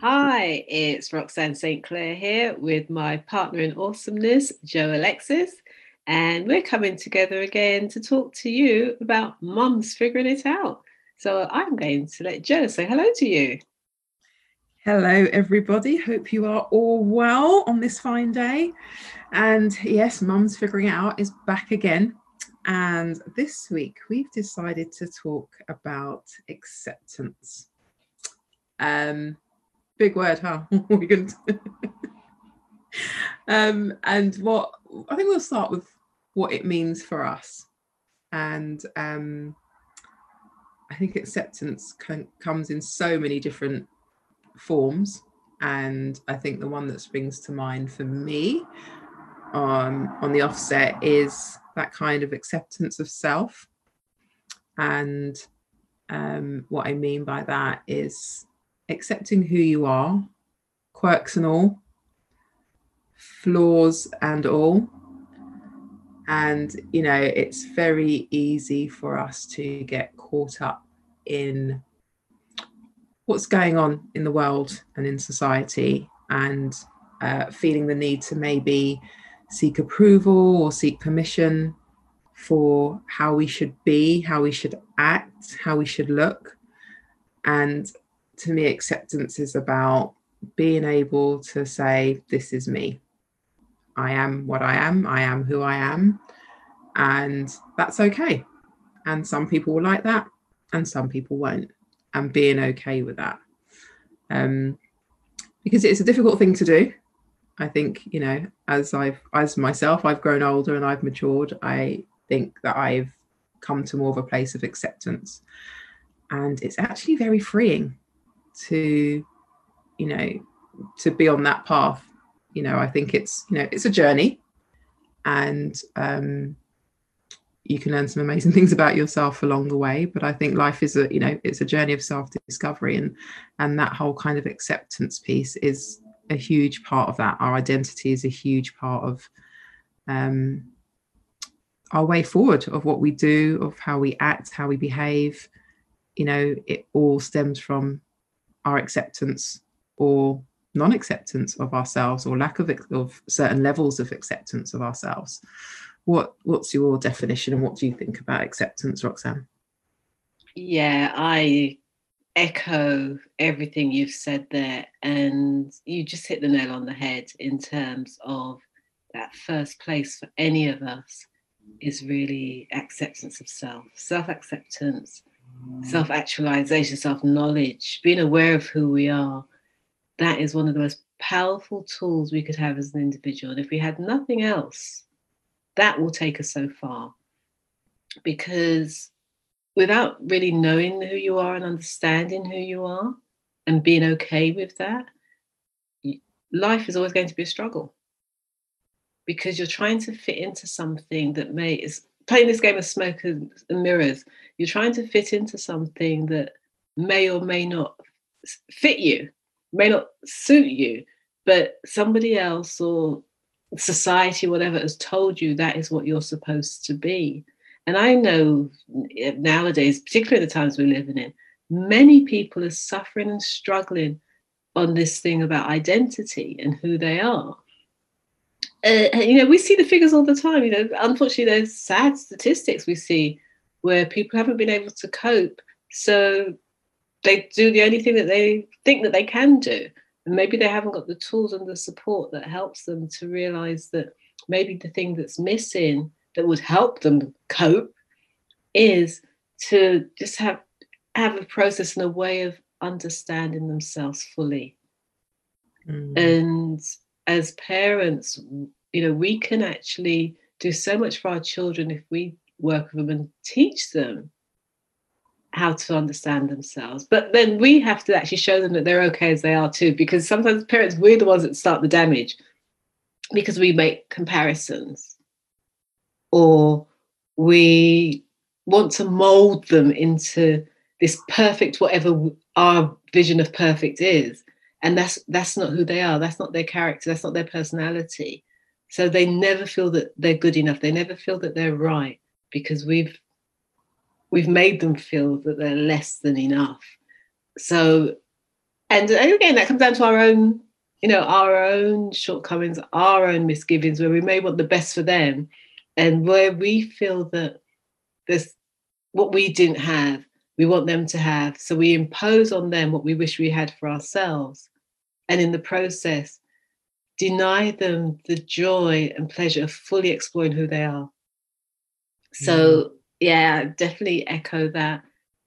Hi, it's Roxanne St. Clair here with my partner in awesomeness, Joe Alexis, and we're coming together again to talk to you about mums figuring it out. So I'm going to let Joe say hello to you. Hello, everybody. Hope you are all well on this fine day. And yes, Mums Figuring It Out is back again. And this week we've decided to talk about acceptance. Um, big word, huh? we can. um, and what I think we'll start with what it means for us, and um, I think acceptance can, comes in so many different forms, and I think the one that springs to mind for me um, on the offset is that kind of acceptance of self, and um, what I mean by that is accepting who you are, quirks and all, flaws and all. And, you know, it's very easy for us to get caught up in what's going on in the world and in society and uh, feeling the need to maybe seek approval or seek permission for how we should be, how we should act, how we should look. And to me, acceptance is about being able to say, This is me. I am what I am. I am who I am. And that's okay. And some people will like that, and some people won't. And being okay with that. Um, because it's a difficult thing to do. I think, you know, as I've, as myself, I've grown older and I've matured, I think that I've come to more of a place of acceptance. And it's actually very freeing to you know to be on that path. You know i think it's you know it's a journey. And um you can learn some amazing things about yourself along the way. But i think life is a you know it's a journey of self discovery and and that whole kind of acceptance piece is a huge part of that. Our identity is a huge part of um our way forward of what we do of how we act how we behave. You know it all stems from our acceptance or non-acceptance of ourselves or lack of, of certain levels of acceptance of ourselves. What what's your definition and what do you think about acceptance roxanne? Yeah i echo everything you've said there and you just hit the nail on the head in terms of that first place for any of us is really acceptance of self self-acceptance self actualization, self knowledge, being aware of who we are, that is one of the most powerful tools we could have as an individual. And if we had nothing else, that will take us so far. Because without really knowing who you are and understanding who you are and being okay with that, life is always going to be a struggle because you're trying to fit into something that may is playing this game of smoke and, mirrors, you're trying to fit into something that may or may not fit you, may not suit you, but somebody else or society, whatever, has told you that is what you're supposed to be. And I know nowadays, particularly the times we're living in, many people are suffering and struggling on this thing about identity and who they are uh, you know, we see the figures all the time. You know, unfortunately, there's sad statistics we see where people haven't been able to cope, so they do the only thing that they think that they can do, and maybe they haven't got the tools and the support that helps them to realize that maybe the thing that's missing that would help them cope is to just have have a process and a way of understanding themselves fully. Mm. And as parents, you know, we can actually do so much for our children if we work with them and teach them how to understand themselves. But then we have to actually show them that they're okay as they are too, because sometimes parents, we're the ones that start the damage because we make comparisons or we want to mold them into this perfect, whatever our vision of perfect is and that's that's not who they are. That's not their character. That's not their personality. So they never feel that they're good enough. They never feel that they're right because we've we've made them feel that they're less than enough. So and again, that comes down to our own, you know, our own shortcomings, our own misgivings, where we may want the best for them, and where we feel that this what we didn't have, we want them to have. So we impose on them what we wish we had for ourselves, and in the process, deny them the joy and pleasure of fully exploring who they are. So mm. yeah, definitely echo that,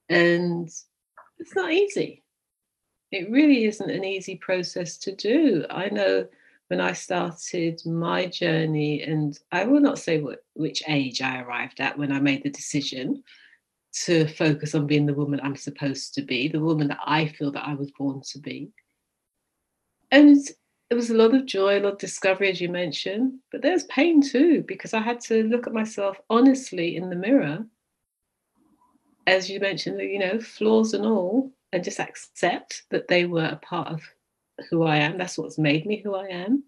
and it's not easy it really isn't an easy process to do. I know when I started my journey, and I will not say what, which age I arrived at when I made the decision to focus on being the woman I'm supposed to be, the woman that I feel that I was born to be. And it was a lot of joy, a lot of discovery, as you mentioned, but there's pain too, because I had to look at myself honestly in the mirror. As you mentioned, you know, flaws and all, and just accept that they were a part of who I am. That's what's made me who I am.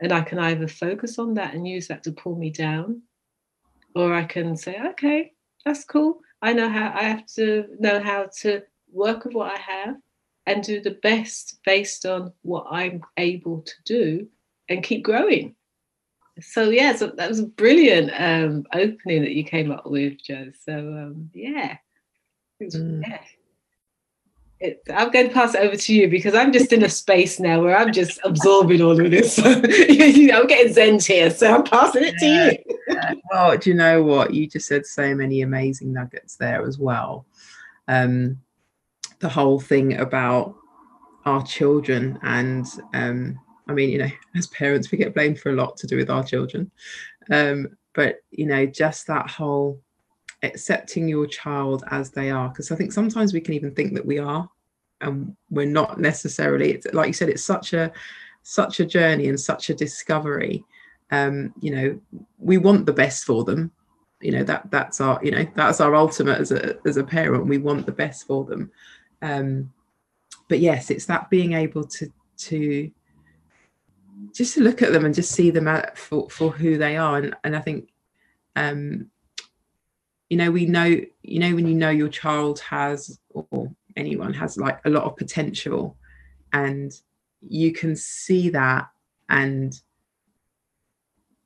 And I can either focus on that and use that to pull me down, or I can say, okay, that's cool. I know how I have to know how to work with what I have and do the best based on what I'm able to do and keep growing. So yeah, so that was a brilliant um, opening that you came up with, Jo. So um, yeah, mm. yeah, it, I'm going to pass it over to you because I'm just in a space now where I'm just absorbing all of this. I'm getting zen here, so I'm passing it yeah, to you. yeah. Well, do you know what? You just said so many amazing nuggets there as well. Um, the whole thing about our children, and um, I mean, you know, as parents, we get blamed for a lot to do with our children. Um, but you know, just that whole accepting your child as they are because i think sometimes we can even think that we are and we're not necessarily it's like you said it's such a such a journey and such a discovery. Um you know we want the best for them. You know that that's our you know that's our ultimate as a as a parent. We want the best for them. Um but yes it's that being able to to just to look at them and just see them for for who they are. And and i think um you know we know you know when you know your child has or anyone has like a lot of potential. And you can see that and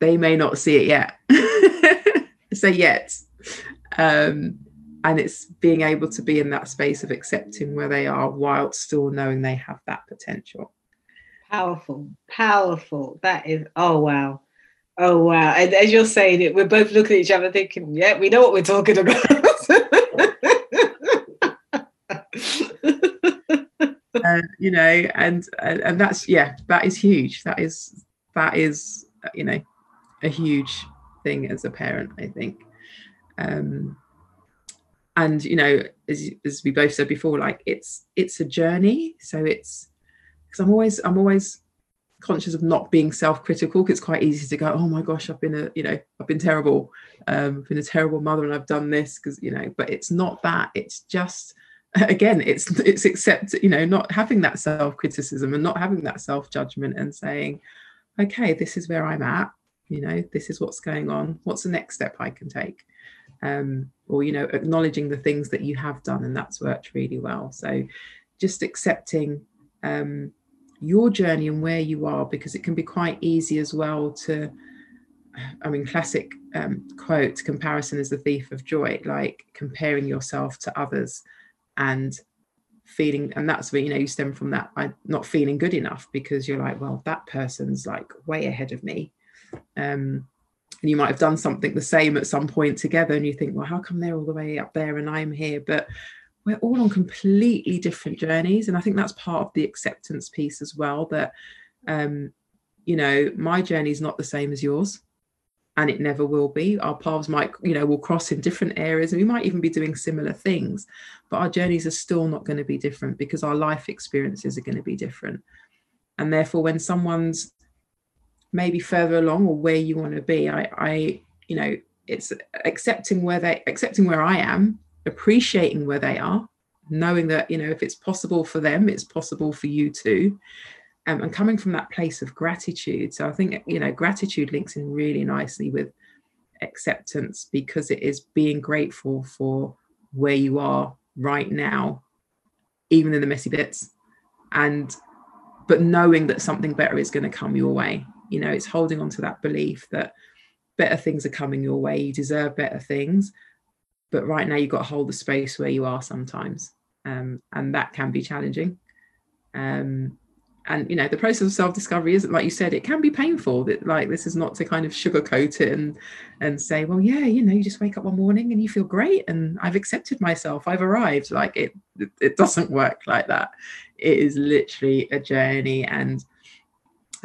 they may not see it yet. So yet. Um and it's being able to be in that space of accepting where they are while still knowing they have that potential. Powerful powerful. That is oh wow. Oh wow. And as you're saying it we're both looking at each other thinking yeah we know what we're talking about uh, you know, and, and that's yeah, that is huge. That is that is you know a huge thing as a parent. I think. Um, and you know, as as we both said before, like it's it's a journey. So it's because I'm always I'm always conscious of not being self-critical because it's quite easy to go oh my gosh i've been a you know i've been terrible um I've been a terrible mother and i've done this because you know but it's not that it's just again it's it's accept you know not having that self criticism and not having that self judgment and saying okay this is where i'm at. You know this is what's going on. What's the next step i can take? Um, or you know acknowledging the things that you have done and that's worked really well. So just accepting um, your journey and where you are because it can be quite easy as well to i mean classic um, quote comparison is the thief of joy like comparing yourself to others and feeling and that's where you know you stem from that I not feeling good enough because you're like well that person's like way ahead of me. Um and you might have done something the same at some point together and you think well how come they're all the way up there and I'm here? But we're all on completely different journeys. And I think that's part of the acceptance piece as well that um you know my journey is not the same as yours and it never will be. Our paths might you know will cross in different areas and we might even be doing similar things but our journeys are still not going to be different because our life experiences are going to be different. And therefore when someone's maybe further along or where you want to be i i you know it's accepting where they accepting where i am appreciating where they are knowing that you know if it's possible for them it's possible for you too um, and coming from that place of gratitude. So i think you know gratitude links in really nicely with acceptance because it is being grateful for where you are right now even in the messy bits and but knowing that something better is going to come your way. You know it's holding on to that belief that better things are coming your way. You deserve better things but right now you've got to hold the space where you are sometimes um, and that can be challenging. Um, and you know the process of self-discovery isn't like you said it can be painful that like this is not to kind of sugarcoat it and and say well yeah you know you just wake up one morning and you feel great and i've accepted myself. I've arrived. Like it it doesn't work like that. It is literally a journey and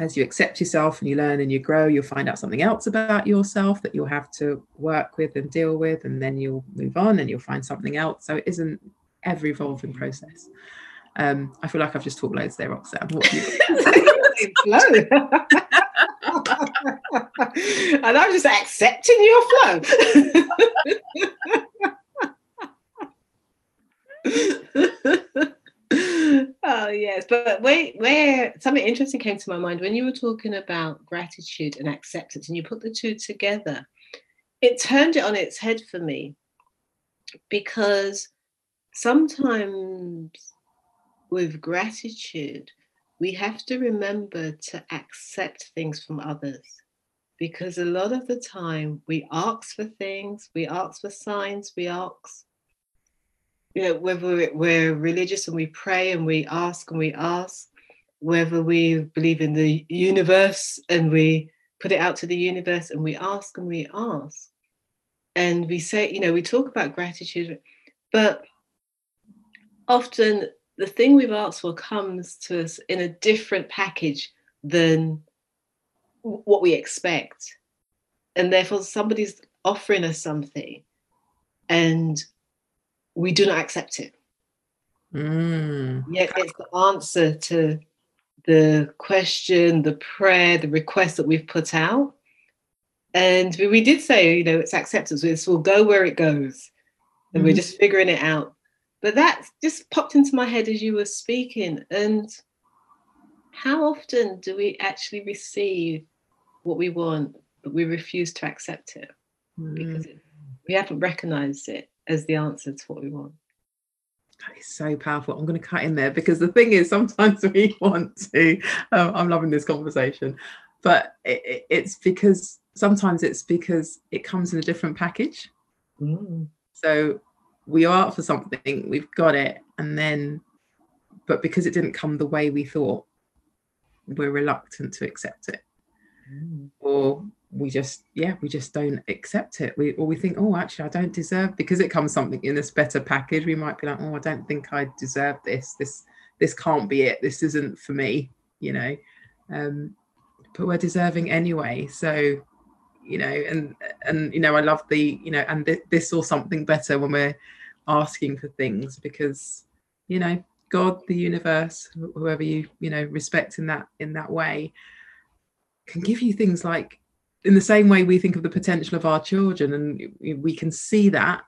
as you accept yourself and you learn and you grow you'll find out something else about yourself that you'll have to work with and deal with and then you'll move on and you'll find something else. So it isn't ever evolving process um, I feel like I've just talked loads there, Roxanne. What you flow. and I'm just accepting your flow. oh yes, but wait, where something interesting came to my mind when you were talking about gratitude and acceptance, and you put the two together. It turned it on its head for me because sometimes with gratitude, we have to remember to accept things from others because a lot of the time we ask for things, we ask for signs, we ask, you know, whether we're religious and we pray and we ask and we ask, whether we believe in the universe and we put it out to the universe and we ask and we ask. And we say, you know, we talk about gratitude, but often the thing we've asked for comes to us in a different package than what we expect. And therefore, somebody's offering us something and we do not accept it. Mm. Yet it's the answer to the question, the prayer, the request that we've put out. And we did say, you know, it's acceptance. It's will go where it goes. And mm we're just figuring it out but that just popped into my head as you were speaking. And how often do we actually receive what we want, but we refuse to accept it mm. because it, we haven't recognized it as the answer to what we want? That is so powerful. I'm going to cut in there because the thing is, sometimes we want to. Um, I'm loving this conversation, but it, it, it's because sometimes it's because it comes in a different package. Mm. So we are for something, we've got it, and then, but because it didn't come the way we thought, we're reluctant to accept it. Mm. Or we just, yeah, we just don't accept it. We or we think, oh, actually, I don't deserve because it comes something in this better package. We might be like, oh, I don't think I deserve this. This this can't be it. This isn't for me, you know. Um, but we're deserving anyway. So you know and and you know i love the you know and th- this or something better when we're asking for things because you know god the universe whoever you you know respect in that in that way can give you things like in the same way we think of the potential of our children and we can see that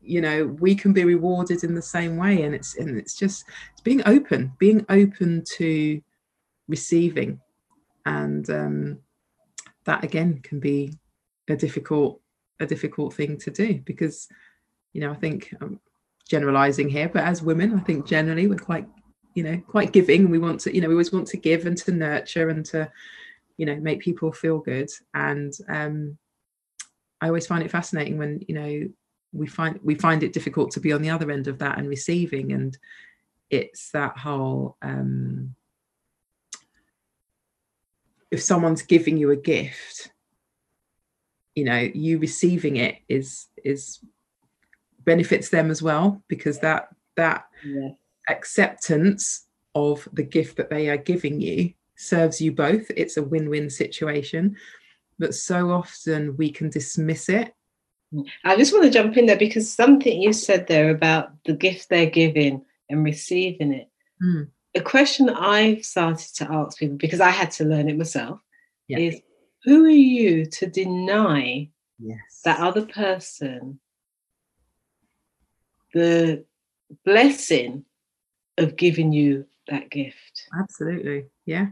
you know we can be rewarded in the same way and it's and it's just it's being open being open to receiving and um that again can be a difficult a difficult thing to do because you know i think i'm generalizing here but as women i think generally we're quite you know quite giving we want to you know we always want to give and to nurture and to you know make people feel good. And um i always find it fascinating when you know we find we find it difficult to be on the other end of that and receiving. And it's that whole um if someone's giving you a gift you know you receiving it is is benefits them as well because that that yeah. acceptance of the gift that they are giving you serves you both. It's a win-win situation but so often we can dismiss it. I just want to jump in there because something you said there about the gift they're giving and receiving it. Mm a question I've started to ask people because I had to learn it myself yeah. is who are you to deny yes. that other person the blessing of giving you that gift? Absolutely. Yeah.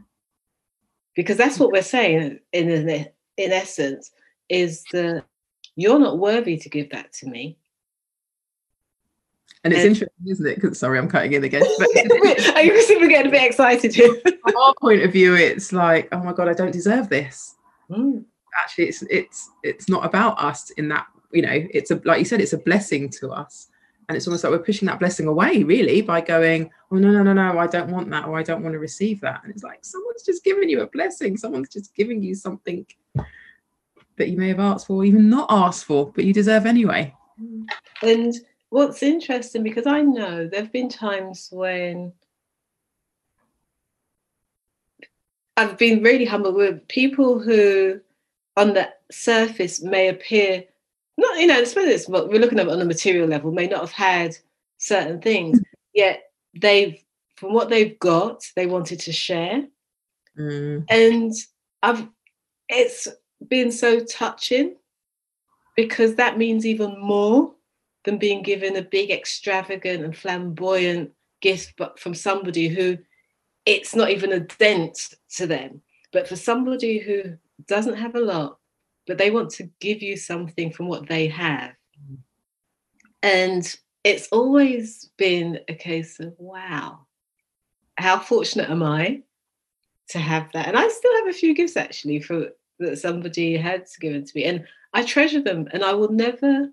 Because that's what we're saying in in, in essence is that you're not worthy to give that to me. And it's interesting, isn't it? Because sorry, I'm cutting in again. But Are you getting a bit excited here? from our point of view, it's like, oh my god, I don't deserve this. Mm. Actually, it's it's it's not about us in that you know. It's a like you said, it's a blessing to us, and it's almost like we're pushing that blessing away, really, by going, oh no no no no, I don't want that, or I don't want to receive that. And it's like someone's just giving you a blessing. Someone's just giving you something that you may have asked for, or even not asked for, but you deserve anyway. And what's interesting because I know there have been times when I've been really humbled with people who, on the surface, may appear not, you know, especially it's what we're looking at on a material level, may not have had certain things, yet they've, from what they've got, they wanted to share. Mm. And I've, it's been so touching because that means even more than being given a big, extravagant, and flamboyant gift, but from somebody who it's not even a dent to them. But for somebody who doesn't have a lot, but they want to give you something from what they have. And it's always been a case of, wow, how fortunate am I to have that? And I still have a few gifts actually for that somebody had given to me. And I treasure them and I will never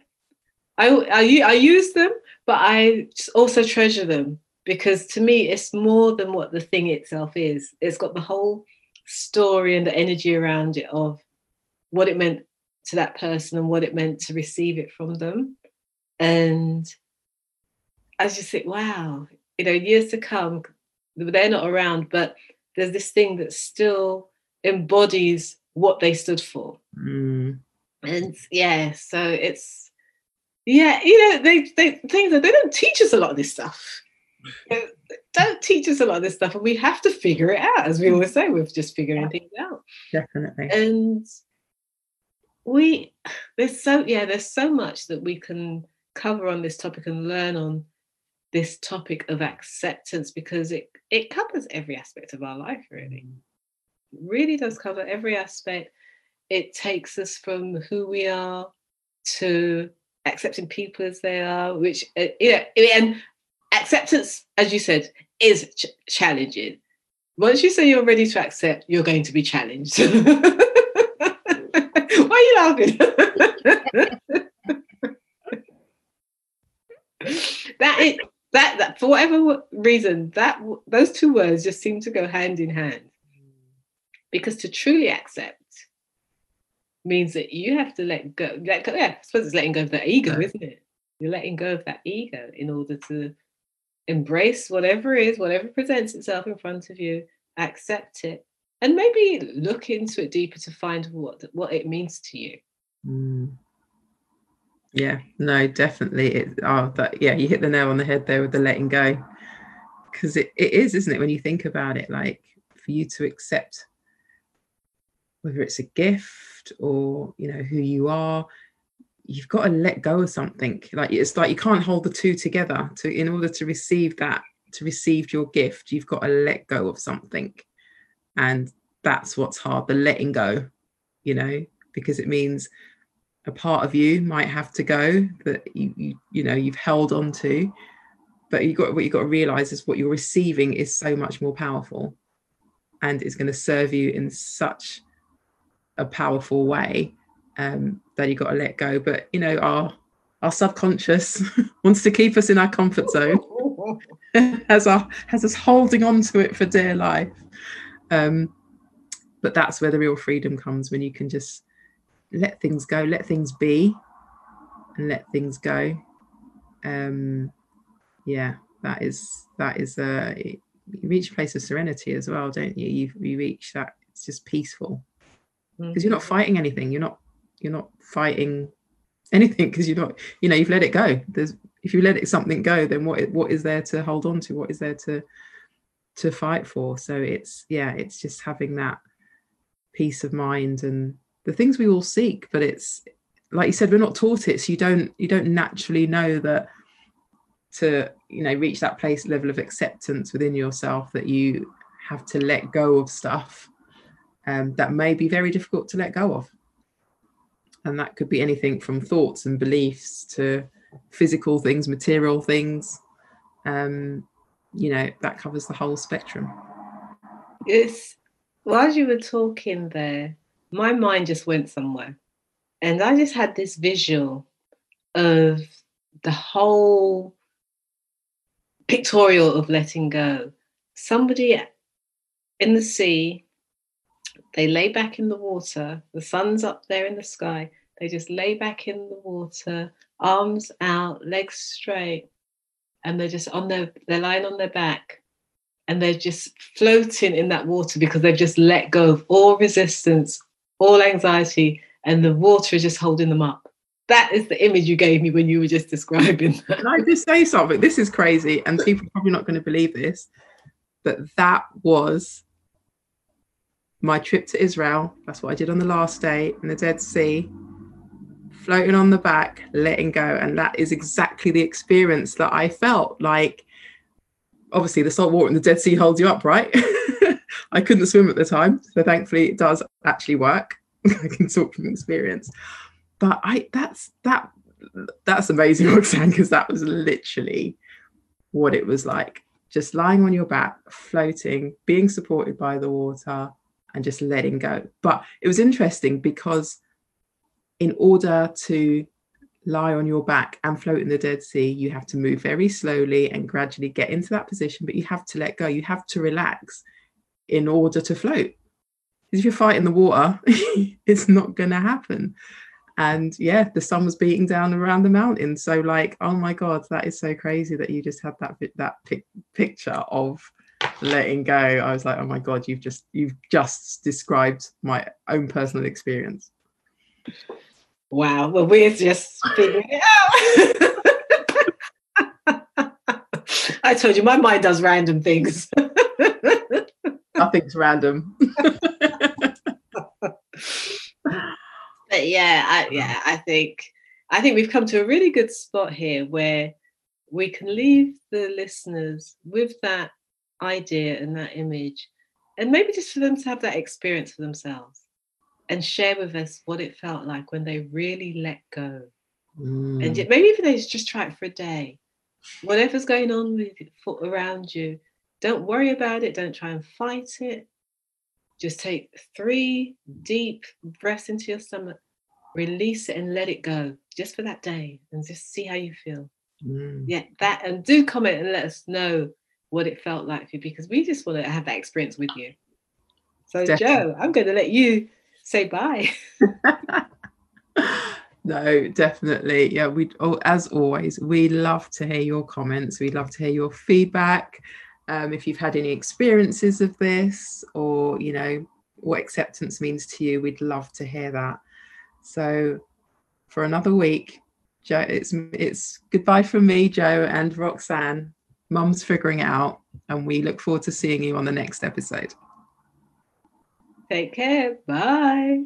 I, I, I use them, but I also treasure them because to me, it's more than what the thing itself is. It's got the whole story and the energy around it of what it meant to that person and what it meant to receive it from them. And I just think, wow, you know, years to come, they're not around, but there's this thing that still embodies what they stood for. Mm. And yeah, so it's yeah, you know, they they things that they don't teach us a lot of this stuff. They don't teach us a lot of this stuff, and we have to figure it out, as we always say, we're just figuring things out. Definitely. And we there's so yeah, there's so much that we can cover on this topic and learn on this topic of acceptance because it it covers every aspect of our life really mm. it really does cover every aspect it takes us from who we are to accepting people as they are, which uh, yeah, and acceptance, as you said, is ch- challenging. Once you say you're ready to accept, you're going to be challenged. Why are you laughing? that is that that for whatever reason that those two words just seem to go hand in hand because to truly accept means that you have to let go. Let go. Yeah, I suppose it's letting go of that ego, isn't it? You're letting go of that ego in order to embrace whatever is, whatever presents itself in front of you, accept it, and maybe look into it deeper to find what what it means to you. Mm. Yeah, no, definitely. It oh that yeah, you hit the nail on the head there with the letting go. Because it, it is, isn't it, when you think about it, like for you to accept whether it's a gift or you know who you are you've got to let go of something. Like it's like you can't hold the two together to in order to receive that to receive your gift you've got to let go of something. And that's what's hard the letting go you know because it means a part of you might have to go that you you, you know you've held on to but you got what you got to realize is what you're receiving is so much more powerful and it's going to serve you in such a powerful way um, that you got to let go. But you know, our our subconscious wants to keep us in our comfort zone, has our has us holding on to it for dear life. Um, but that's where the real freedom comes when you can just let things go, let things be, and let things go. Um, yeah, that is that is uh, you reach a place of serenity as well, don't you? You you reach that it's just peaceful because you're not fighting anything. You're not you're not fighting anything because you're not you know you've let it go. There's if you let it something go then what what is there to hold on to? What is there to to fight for? So it's yeah it's just having that peace of mind and the things we all seek but it's like you said we're not taught it so you don't you don't naturally know that to you know reach that place level of acceptance within yourself that you have to let go of stuff um, that may be very difficult to let go of. And that could be anything from thoughts and beliefs to physical things, material things. Um, you know, that covers the whole spectrum. It's while you were talking there, my mind just went somewhere. And I just had this visual of the whole pictorial of letting go. Somebody in the sea, they lay back in the water, the sun's up there in the sky, they just lay back in the water, arms out, legs straight, and they're just on their, they're lying on their back and they're just floating in that water because they've just let go of all resistance, all anxiety, and the water is just holding them up. That is the image you gave me when you were just describing that. Can I just say something? This is crazy, and people are probably not going to believe this, but that was my trip to Israel. That's what I did on the last day in the Dead Sea, floating on the back, letting go. And that is exactly the experience that I felt like. Obviously, the salt water in the Dead Sea holds you up, right? I couldn't swim at the time, so thankfully it does actually work. I can talk from experience. But I that's that that's amazing, Roxanne, because that was literally what it was like. Just lying on your back, floating, being supported by the water, and just letting go. But it was interesting because in order to lie on your back and float in the Dead Sea, you have to move very slowly and gradually get into that position, but you have to let go. You have to relax in order to float Because if you're fighting the water, it's not going to happen. And yeah, the sun was beating down around the mountain. So like, oh my god, that is so crazy that you just had that that pic- picture of letting go. I was like, oh my god, you've just you've just described my own personal experience. Wow. Well, we're just figuring it out. I told you, my mind does random things. Nothing's random. but yeah, I, yeah, I think I think we've come to a really good spot here where we can leave the listeners with that idea and that image, and maybe just for them to have that experience for themselves and share with us what it felt like when they really let go. Mm. And maybe even they just try it for a day. Whatever's going on with around you, don't worry about it. Don't try and fight it. Just take three deep breaths into your stomach, release it and let it go just for that day and just see how you feel. Mm. Yeah, that and do comment and let us know what it felt like for you because we just want to have that experience with you. So, Definitely. Joe, I'm going to let you say bye. no, definitely. Yeah, we oh, as always, we love to hear your comments. We love to hear your feedback um, if you've had any experiences of this or you know what acceptance means to you we'd love to hear that so for another week joe it's it's goodbye from me joe and roxanne mum's figuring out and we look forward to seeing you on the next episode. Take care. Bye